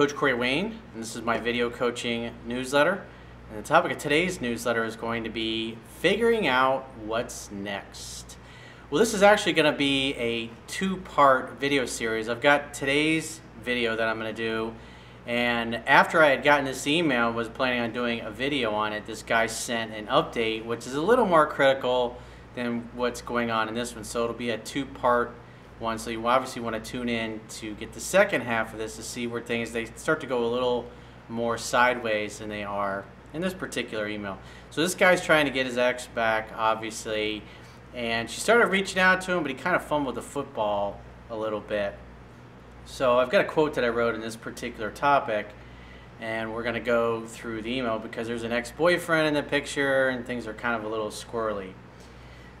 Coach Corey Wayne, and this is my video coaching newsletter. And the topic of today's newsletter is going to be figuring out what's next. Well, this is actually going to be a two part video series. I've got today's video that I'm going to do, and after I had gotten this email, was planning on doing a video on it, this guy sent an update, which is a little more critical than what's going on in this one. So it'll be a two part one. So you obviously want to tune in to get the second half of this to see where things they start to go a little more sideways than they are in this particular email. So this guy's trying to get his ex back, obviously, and she started reaching out to him, but he kind of fumbled the football a little bit. So I've got a quote that I wrote in this particular topic, and we're going to go through the email because there's an ex-boyfriend in the picture, and things are kind of a little squirrely.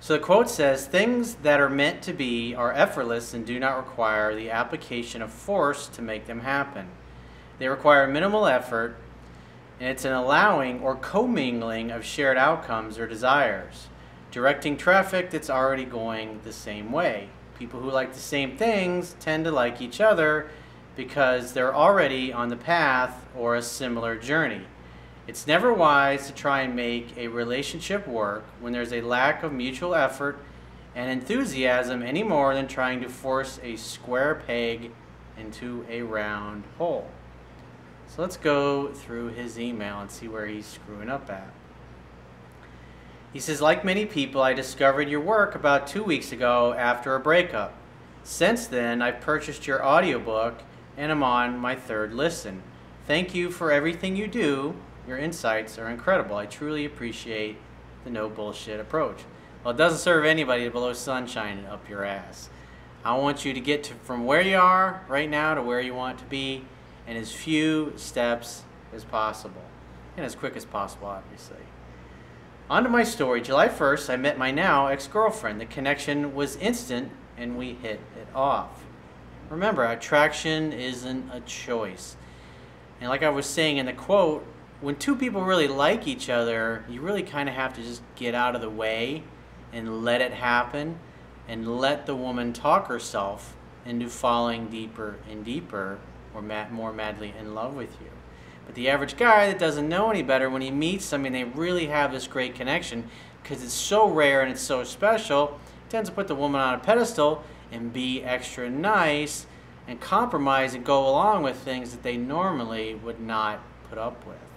So the quote says, Things that are meant to be are effortless and do not require the application of force to make them happen. They require minimal effort, and it's an allowing or commingling of shared outcomes or desires, directing traffic that's already going the same way. People who like the same things tend to like each other because they're already on the path or a similar journey. It's never wise to try and make a relationship work when there's a lack of mutual effort and enthusiasm any more than trying to force a square peg into a round hole. So let's go through his email and see where he's screwing up at. He says, like many people, I discovered your work about two weeks ago after a breakup. Since then, I've purchased your audiobook and am on my third listen. Thank you for everything you do your insights are incredible. I truly appreciate the no bullshit approach. Well, it doesn't serve anybody to blow sunshine up your ass. I want you to get to, from where you are right now to where you want to be in as few steps as possible. And as quick as possible, obviously. On to my story. July 1st, I met my now ex girlfriend. The connection was instant and we hit it off. Remember, attraction isn't a choice. And like I was saying in the quote, when two people really like each other, you really kind of have to just get out of the way and let it happen and let the woman talk herself into falling deeper and deeper or more madly in love with you. But the average guy that doesn't know any better, when he meets somebody they really have this great connection, because it's so rare and it's so special, tends to put the woman on a pedestal and be extra nice and compromise and go along with things that they normally would not put up with.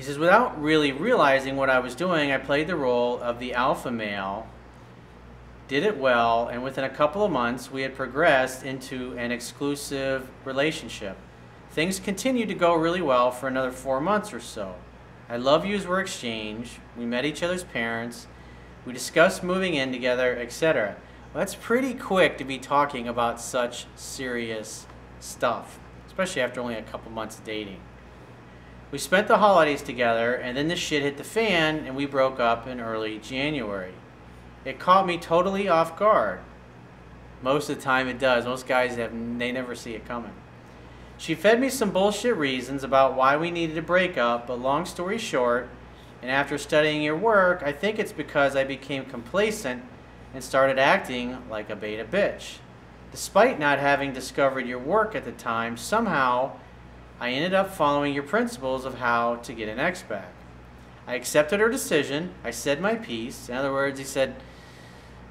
He says, without really realizing what I was doing, I played the role of the alpha male, did it well, and within a couple of months, we had progressed into an exclusive relationship. Things continued to go really well for another four months or so. I love yous were exchanged. We met each other's parents. We discussed moving in together, etc. Well, that's pretty quick to be talking about such serious stuff, especially after only a couple months of dating. We spent the holidays together, and then the shit hit the fan, and we broke up in early January. It caught me totally off guard. Most of the time it does. Most guys have they never see it coming. She fed me some bullshit reasons about why we needed to break up, but long story short, and after studying your work, I think it's because I became complacent and started acting like a beta bitch. Despite not having discovered your work at the time, somehow I ended up following your principles of how to get an ex back. I accepted her decision. I said my piece. In other words, he said,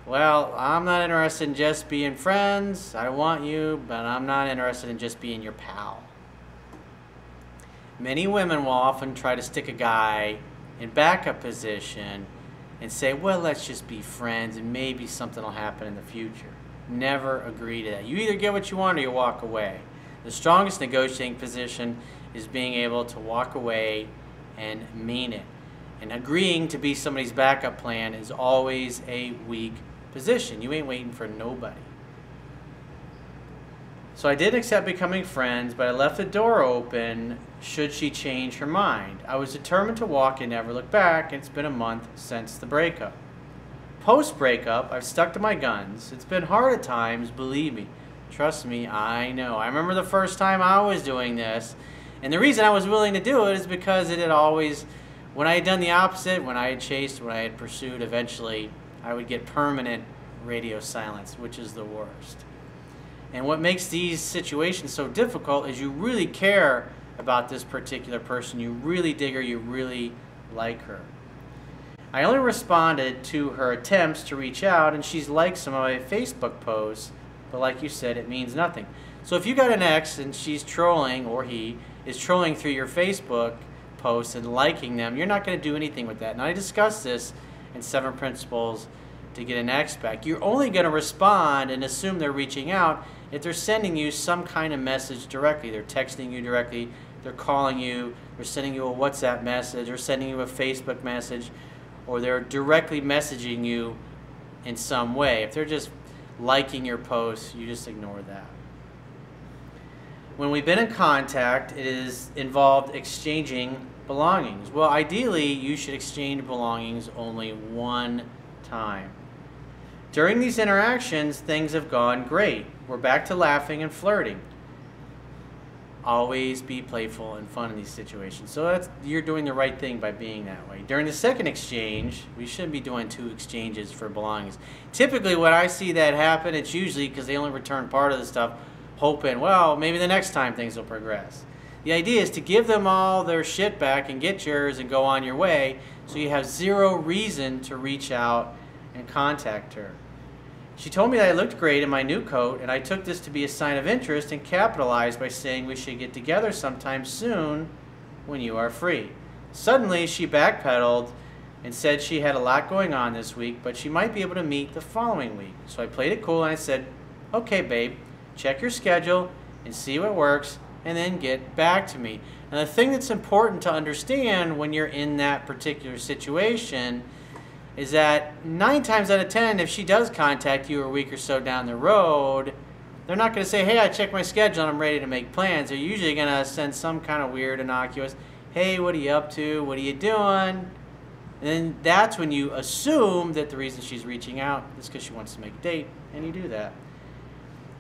Well, I'm not interested in just being friends. I want you, but I'm not interested in just being your pal. Many women will often try to stick a guy in backup position and say, Well, let's just be friends and maybe something will happen in the future. Never agree to that. You either get what you want or you walk away. The strongest negotiating position is being able to walk away and mean it. And agreeing to be somebody's backup plan is always a weak position. You ain't waiting for nobody. So I did accept becoming friends, but I left the door open should she change her mind. I was determined to walk and never look back, and it's been a month since the breakup. Post breakup, I've stuck to my guns. It's been hard at times, believe me. Trust me, I know. I remember the first time I was doing this, and the reason I was willing to do it is because it had always, when I had done the opposite, when I had chased, when I had pursued, eventually I would get permanent radio silence, which is the worst. And what makes these situations so difficult is you really care about this particular person. You really dig her, you really like her. I only responded to her attempts to reach out, and she's liked some of my Facebook posts, but like you said, it means nothing. So if you got an ex and she's trolling, or he is trolling through your Facebook posts and liking them, you're not going to do anything with that. And I discussed this in Seven Principles to get an ex back. You're only going to respond and assume they're reaching out if they're sending you some kind of message directly. They're texting you directly, they're calling you, they're sending you a WhatsApp message, or sending you a Facebook message, or they're directly messaging you in some way. If they're just liking your posts, you just ignore that. When we've been in contact, it is involved exchanging belongings. Well, ideally, you should exchange belongings only one time. During these interactions, things have gone great. We're back to laughing and flirting. Always be playful and fun in these situations. So that's you're doing the right thing by being that way. During the second exchange, we shouldn't be doing two exchanges for belongings. Typically, when I see that happen, it's usually because they only return part of the stuff, hoping, well, maybe the next time things will progress. The idea is to give them all their shit back and get yours and go on your way so you have zero reason to reach out and contact her. She told me that I looked great in my new coat, and I took this to be a sign of interest and capitalized by saying we should get together sometime soon when you are free. Suddenly, she backpedaled and said she had a lot going on this week, but she might be able to meet the following week. So I played it cool and I said, Okay, babe, check your schedule and see what works, and then get back to me. And the thing that's important to understand when you're in that particular situation is that nine times out of ten, if she does contact you a week or so down the road, they're not going to say, hey, I checked my schedule and I'm ready to make plans. They're usually going to send some kind of weird, innocuous, hey, what are you up to? What are you doing? And then that's when you assume that the reason she's reaching out is because she wants to make a date, and you do that.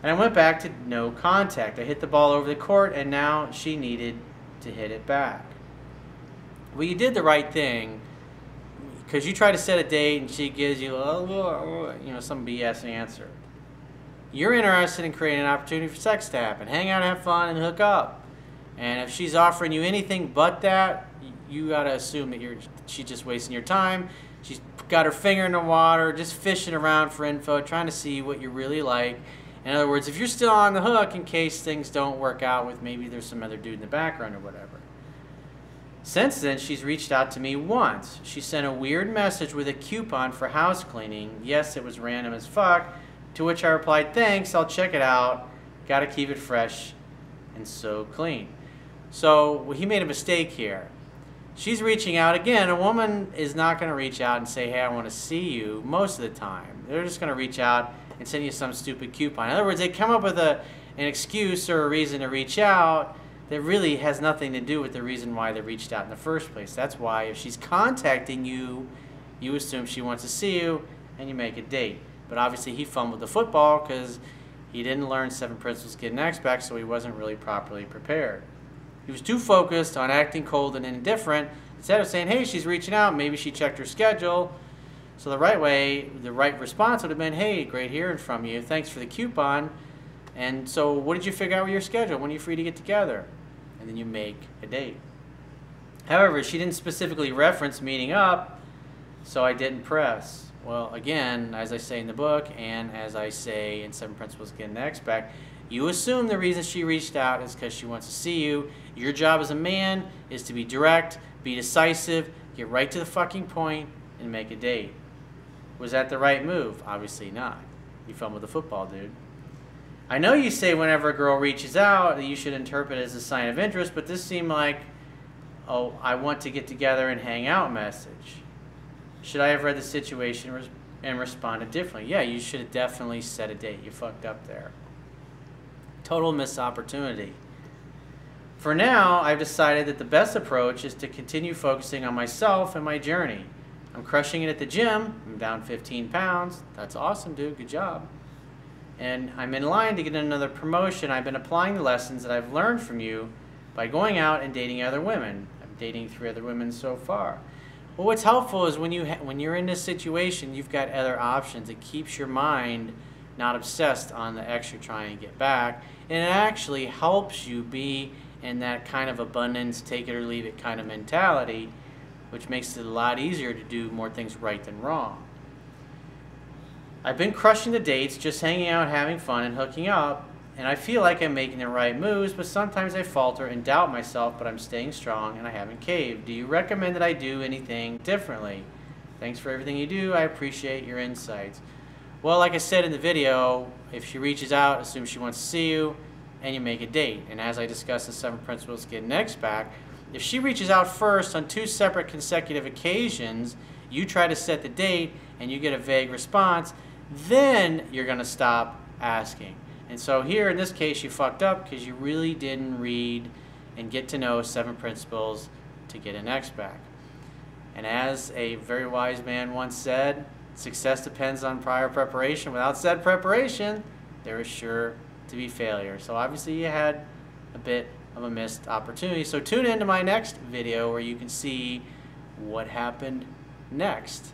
And I went back to no contact. I hit the ball over the court, and now she needed to hit it back. Well, you did the right thing because you try to set a date and she gives you, oh, you know, some BS answer. You're interested in creating an opportunity for sex to happen. Hang out, have fun, and hook up. And if she's offering you anything but that, you got to assume that you're she's just wasting your time. She's got her finger in the water, just fishing around for info, trying to see what you really like. In other words, if you're still on the hook in case things don't work out with maybe there's some other dude in the background or whatever. Since then, she's reached out to me once. She sent a weird message with a coupon for house cleaning. Yes, it was random as fuck. To which I replied, Thanks, I'll check it out. Gotta keep it fresh and so clean. So well, he made a mistake here. She's reaching out again. A woman is not going to reach out and say, Hey, I want to see you most of the time. They're just going to reach out and send you some stupid coupon. In other words, they come up with a, an excuse or a reason to reach out that really has nothing to do with the reason why they reached out in the first place. That's why if she's contacting you, you assume she wants to see you and you make a date. But obviously he fumbled the football because he didn't learn seven principles to get an back, so he wasn't really properly prepared. He was too focused on acting cold and indifferent instead of saying, hey, she's reaching out, maybe she checked her schedule. So the right way, the right response would have been, hey, great hearing from you. Thanks for the coupon. And so what did you figure out with your schedule? When are you free to get together? And then you make a date. However, she didn't specifically reference meeting up, so I didn't press. Well, again, as I say in the book, and as I say in Seven Principles an X Back, you assume the reason she reached out is because she wants to see you. Your job as a man is to be direct, be decisive, get right to the fucking point, and make a date. Was that the right move? Obviously not. You fumbled the football, dude. I know you say whenever a girl reaches out that you should interpret it as a sign of interest, but this seemed like, oh, I want to get together and hang out message. Should I have read the situation and responded differently? Yeah, you should have definitely set a date. You fucked up there. Total missed opportunity. For now, I've decided that the best approach is to continue focusing on myself and my journey. I'm crushing it at the gym. I'm down 15 pounds. That's awesome, dude. Good job and I'm in line to get another promotion. I've been applying the lessons that I've learned from you by going out and dating other women. I'm dating three other women so far. Well, what's helpful is when you when you're in this situation, you've got other options. It keeps your mind not obsessed on the X you're trying to get back. And it actually helps you be in that kind of abundance, take it or leave it kind of mentality, which makes it a lot easier to do more things right than wrong. I've been crushing the dates, just hanging out, having fun, and hooking up, and I feel like I'm making the right moves, but sometimes I falter and doubt myself, but I'm staying strong and I haven't caved. Do you recommend that I do anything differently? Thanks for everything you do. I appreciate your insights. Well, like I said in the video, if she reaches out, assume she wants to see you, and you make a date. And as I discussed in Seven Principles Get Next Back, if she reaches out first on two separate consecutive occasions, you try to set the date and you get a vague response, then you're going to stop asking. And so here in this case, you fucked up because you really didn't read and get to know seven principles to get an X back. And as a very wise man once said, success depends on prior preparation. Without said preparation, there is sure to be failure. So obviously you had a bit of a missed opportunity. So tune into my next video where you can see what happened next.